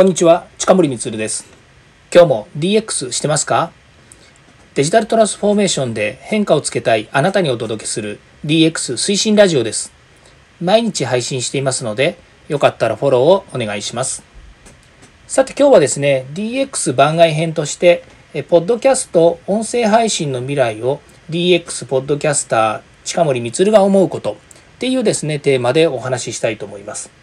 こんにちは、近森光です。今日も DX してますか？デジタルトランスフォーメーションで変化をつけたいあなたにお届けする DX 推進ラジオです。毎日配信していますので、よかったらフォローをお願いします。さて今日はですね、DX 番外編として、ポッドキャスト音声配信の未来を DX ポッドキャスター近森光が思うことっていうですね、テーマでお話ししたいと思います。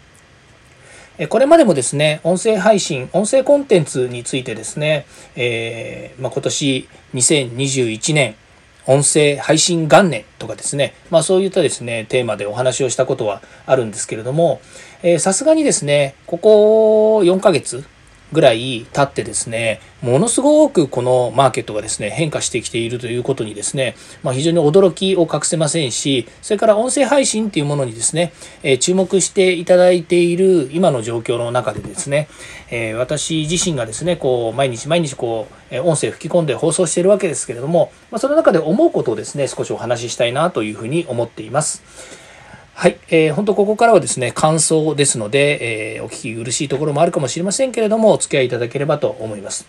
これまでもですね、音声配信、音声コンテンツについてですね、えー、まあ、今年2021年、音声配信元年とかですね、まあそういったですね、テーマでお話をしたことはあるんですけれども、さすがにですね、ここ4ヶ月、ぐらい経ってですね、ものすごくこのマーケットがですね、変化してきているということにですね、まあ、非常に驚きを隠せませんし、それから音声配信っていうものにですね、えー、注目していただいている今の状況の中でですね、えー、私自身がですね、こう、毎日毎日こう、音声吹き込んで放送しているわけですけれども、まあ、その中で思うことをですね、少しお話ししたいなというふうに思っています。はい、えー、本当ここからはですね、感想ですので、えー、お聞き苦しいところもあるかもしれませんけれども、お付き合いいただければと思います。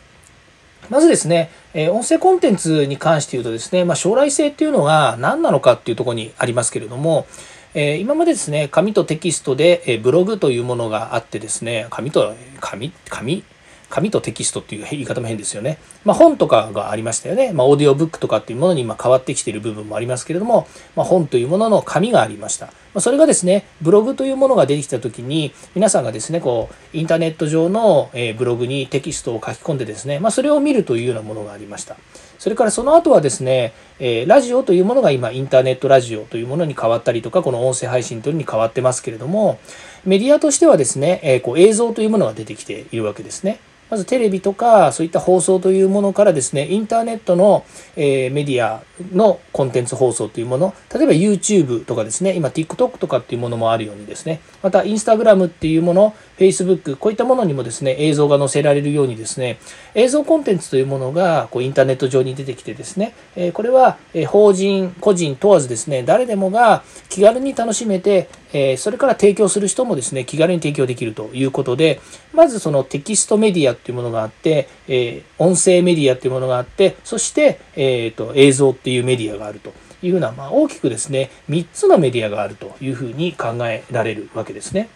まずですね、えー、音声コンテンツに関して言うとですね、まあ、将来性っていうのが何なのかっていうところにありますけれども、えー、今までですね、紙とテキストで、え、ブログというものがあってですね、紙と、紙、紙紙とテキストっていう言い方も変ですよね。まあ、本とかがありましたよね。まあ、オーディオブックとかっていうものに今変わってきている部分もありますけれども、まあ、本というものの紙がありました。それがですね、ブログというものが出てきた時に、皆さんがですね、こう、インターネット上の、ブログにテキストを書き込んでですね、まあ、それを見るというようなものがありました。それからその後はですね、えラジオというものが今インターネットラジオというものに変わったりとか、この音声配信というのに変わってますけれども、メディアとしてはですね、えこう映像というものが出てきているわけですね。まずテレビとかそういった放送というものからですね、インターネットの、えー、メディアのコンテンツ放送というもの、例えば YouTube とかですね、今 TikTok とかっていうものもあるようにですね、また Instagram っていうもの、Facebook、こういったものにもですね、映像が載せられるようにですね、映像コンテンツというものがこうインターネット上に出てきてですね、えこれは法人、個人問わずですね、誰でもが気軽に楽しめて、えそれから提供する人もですね、気軽に提供できるということで、まずそのテキストメディアっていうものがあって、え音声メディアっていうものがあって、そして、えーと、映像っていうメディアがあるというふうな、まあ、大きくですね、3つのメディアがあるというふうに考えられるわけですね。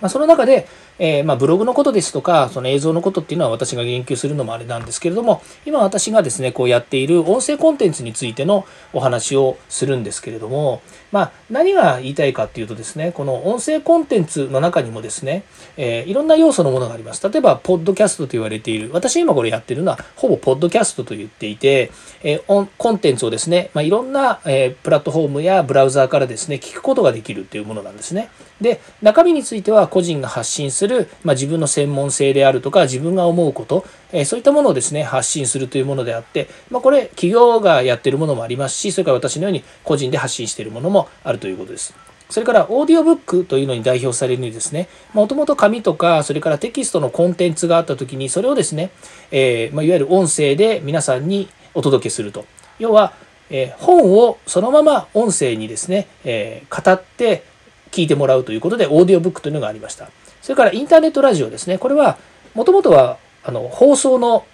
まあ、その中で、えー、まあブログのことですとか、その映像のことっていうのは私が言及するのもあれなんですけれども、今私がですね、こうやっている音声コンテンツについてのお話をするんですけれども、まあ何が言いたいかっていうとですね、この音声コンテンツの中にもですね、えー、いろんな要素のものがあります。例えば、ポッドキャストと言われている、私今これやってるのは、ほぼポッドキャストと言っていて、えー、コンテンツをですね、まあ、いろんな、え、プラットフォームやブラウザーからですね、聞くことができるっていうものなんですね。で、中身については個人が発信する、るまあ、自分の専門性であるとか、自分が思うこと、えそういったものをですね、発信するというものであって、まあ、これ、企業がやってるものもありますし、それから私のように個人で発信しているものもあるということです。それから、オーディオブックというのに代表されるにですね、もともと紙とか、それからテキストのコンテンツがあったときに、それをですね、えー、まあ、いわゆる音声で皆さんにお届けすると。要は、えー、本をそのまま音声にですね、えー、語って聞いてもらうということで、オーディオブックというのがありました。それからインターネットラジオですね。これは、もともとは、あの、放送の、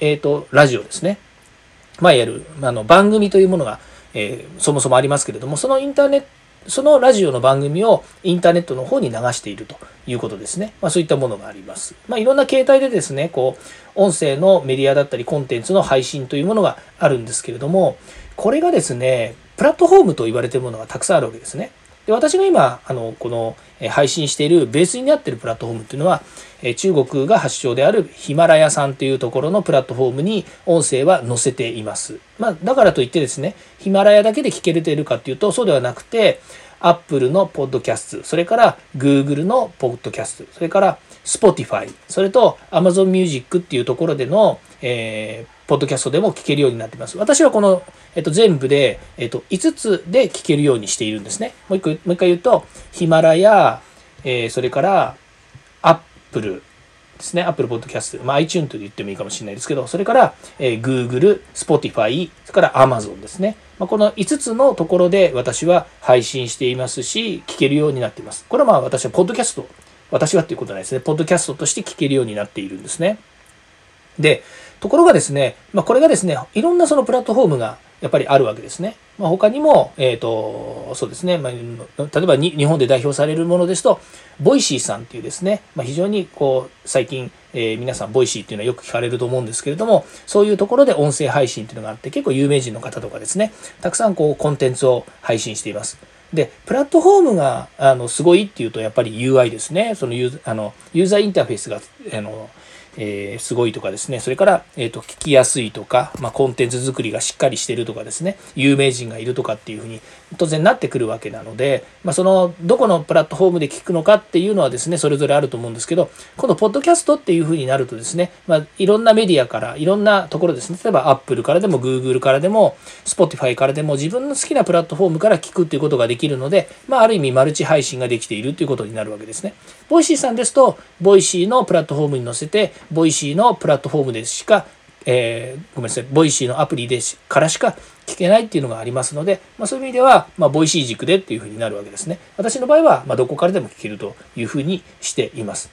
えっ、ー、と、ラジオですね。まあ、いわゆる、あの、番組というものが、えー、そもそもありますけれども、そのインターネット、そのラジオの番組をインターネットの方に流しているということですね。まあそういったものがあります。まあいろんな形態でですね、こう、音声のメディアだったりコンテンツの配信というものがあるんですけれども、これがですね、プラットフォームと言われているものがたくさんあるわけですね。で私が今あのこの配信しているベースになっているプラットフォームっていうのは中国が発祥であるヒマラヤさんというところのプラットフォームに音声は載せています。まあ、だからといってですねヒマラヤだけで聞けれているかっていうとそうではなくて Apple のポッドキャストそれから Google のポッドキャストそれから Spotify それと Amazon Music っていうところでの、えーポッドキャストでも聞けるようになっています。私はこの、えっと、全部で、えっと、5つで聞けるようにしているんですね。もう一個、もう一回言うと、ヒマラヤ、えー、それから、Apple ですね。Apple Podcast、まあ、iTunes と言ってもいいかもしれないですけど、それから、えー、Google、Spotify、それから Amazon ですね。まあ、この5つのところで私は配信していますし、聞けるようになっています。これはまあ私はポッドキャスト私はっていうことなんですね、ポッドキャストとして聞けるようになっているんですね。で、ところがですね、まあ、これがですね、いろんなそのプラットフォームがやっぱりあるわけですね。まあ、他にも、えっ、ー、と、そうですね、まあ、例えばに日本で代表されるものですと、 Voicy さんっていうですね、まあ、非常にこう、最近、えー、皆さん、 Voicy っていうのはよく聞かれると思うんですけれども、そういうところで音声配信っていうのがあって、結構有名人の方とかですね、たくさんこう、コンテンツを配信しています。で、プラットフォームがあのすごいっていうと、やっぱり UI ですね。そのユーあのユーザーインターフェースがあのえー、すごいとかですね、それから、えっ、ー、と、聞きやすいとか、まあ、コンテンツ作りがしっかりしてるとかですね、有名人がいるとかっていうふうに当然なってくるわけなので、まあ、その、どこのプラットフォームで聞くのかっていうのはですね、それぞれあると思うんですけど、今度、ポッドキャストっていうふうになるとですね、まあ、いろんなメディアから、いろんなところですね、例えば Apple からでも Google からでも、Spotify からでも自分の好きなプラットフォームから聞くっていうことができるので、まあ、ある意味マルチ配信ができているということになるわけですね。Voicy さんですと、 Voicy のプラットフォームに載せて、 Voicy のプラットフォームでしか、えー、ごめんなさい、 Voicy のアプリでからしか聞けないっていうのがありますので、まあ、そういう意味では、まあ、 Voicy 軸でっていうふうになるわけですね。私の場合は、まあ、どこからでも聞けるというふうにしています。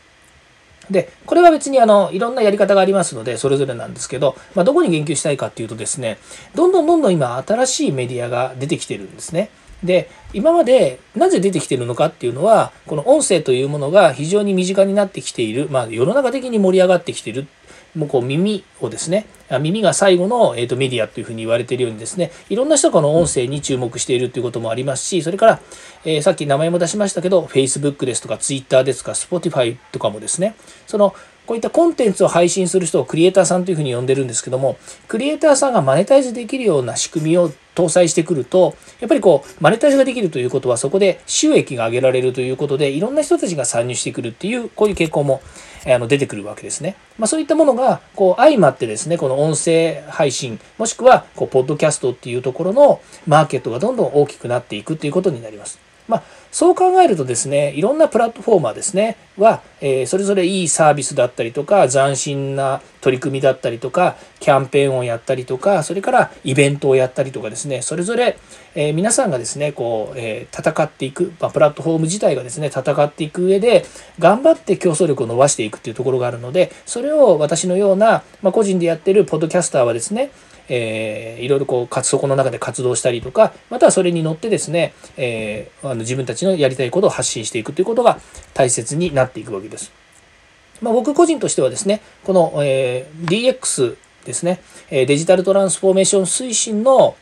で、これは別にあの、いろんなやり方がありますので、それぞれなんですけど、まあ、どこに言及したいかっていうとですね、どんどんどんどん今、新しいメディアが出てきてるんですね。で、今までなぜ出てきてるのかっていうのは、この音声というものが非常に身近になってきている、まあ世の中的に盛り上がってきているもうこう耳をですね、耳が最後の、えー、とメディアというふうに言われているようにですね、いろんな人がこの音声に注目しているということもありますし、それから、えー、さっき名前も出しましたけど、Facebook ですとか Twitter ですとか Spotify とかもですね、そのこういったコンテンツを配信する人をクリエイターさんというふうに呼んでるんですけども、クリエイターさんがマネタイズできるような仕組みを搭載してくると、やっぱりこう、マネタイズができるということは、そこで収益が上げられるということで、いろんな人たちが参入してくるっていう、こういう傾向もあの出てくるわけですね。まあ、そういったものが、こう、相まってですね、この音声配信、もしくは、こう、ポッドキャストっていうところのマーケットがどんどん大きくなっていくっていうことになります。まあ、そう考えるとですね、いろんなプラットフォーマーですね、は、えー、それぞれいいサービスだったりとか、斬新な取り組みだったりとか、キャンペーンをやったりとか、それからイベントをやったりとかですね、それぞれ、えー、皆さんがですね、こう、えー、戦っていく、まあ、プラットフォーム自体がですね、戦っていく上で、頑張って競争力を伸ばしていくっていうところがあるので、それを私のような、まあ、個人でやってるポッドキャスターはですね、えー、いろいろこう、そこの中で活動したりとか、またはそれに乗ってですね、えー、あの自分たちのやりたいことを発信していくということが大切になっていくわけです。まあ、僕個人としてはですね、この、えー、DX ですね、デジタルトランスフォーメーション推進の、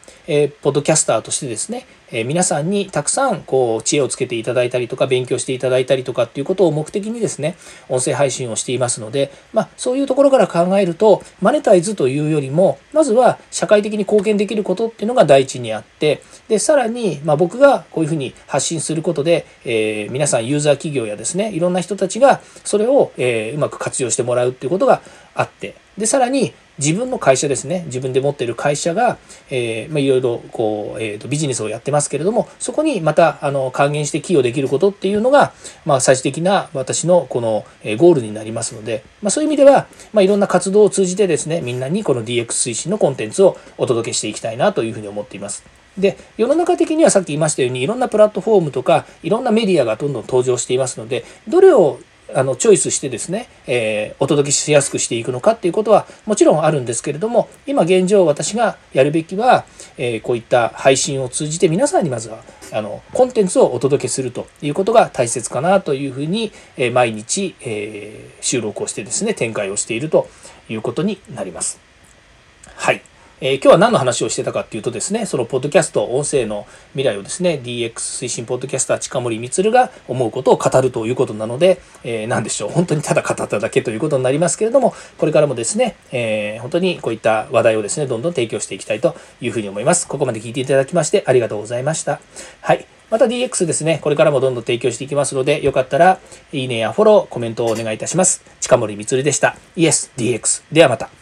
ポッドキャスターとしてですね、皆さんにたくさんこう知恵をつけていただいたりとか勉強していただいたりとかっていうことを目的にですね音声配信をしていますので、まあ、そういうところから考えるとマネタイズというよりもまずは社会的に貢献できることっていうのが第一にあってでさらに、ま、僕がこういうふうに発信することで、えー、皆さんユーザー企業やですねいろんな人たちがそれを、え、うまく活用してもらうっていうことがあってでさらに自分の会社ですね自分で持っている会社が、えまあ、いろいろこう、えーと、ビジネスをやってますけれどもそこにまたあの還元して寄与できることっていうのが、まあ、最終的な私のこの、えゴールになりますので、まあ、そういう意味では、まあ、いろんな活動を通じてですねみんなにこの DX 推進のコンテンツをお届けしていきたいなというふうに思っています。で世の中的にはさっき言いましたようにいろんなプラットフォームとかいろんなメディアがどんどん登場していますのでどれをあのチョイスしてですね、えー、お届けしやすくしていくのかっていうことはもちろんあるんですけれども今現状私がやるべきは、えー、こういった配信を通じて皆さんにまずはあのコンテンツをお届けするということが大切かなというふうに、えー、毎日、え収録をしてですね展開をしているということになります。はい。えー、今日は何の話をしてたかっていうとですね、そのポッドキャスト、音声の未来をですね、DX 推進ポッドキャスター近森光が思うことを語るということなので、えー、何でしょう、本当にただ語っただけということになりますけれども、これからもですね、えー、本当にこういった話題をですね、どんどん提供していきたいというふうに思います。ここまで聞いていただきましてありがとうございました。はい。また DX ですね、これからもどんどん提供していきますので、よかったら、いいねやフォロー、コメントをお願いいたします。近森光でした。イエス DX。ではまた。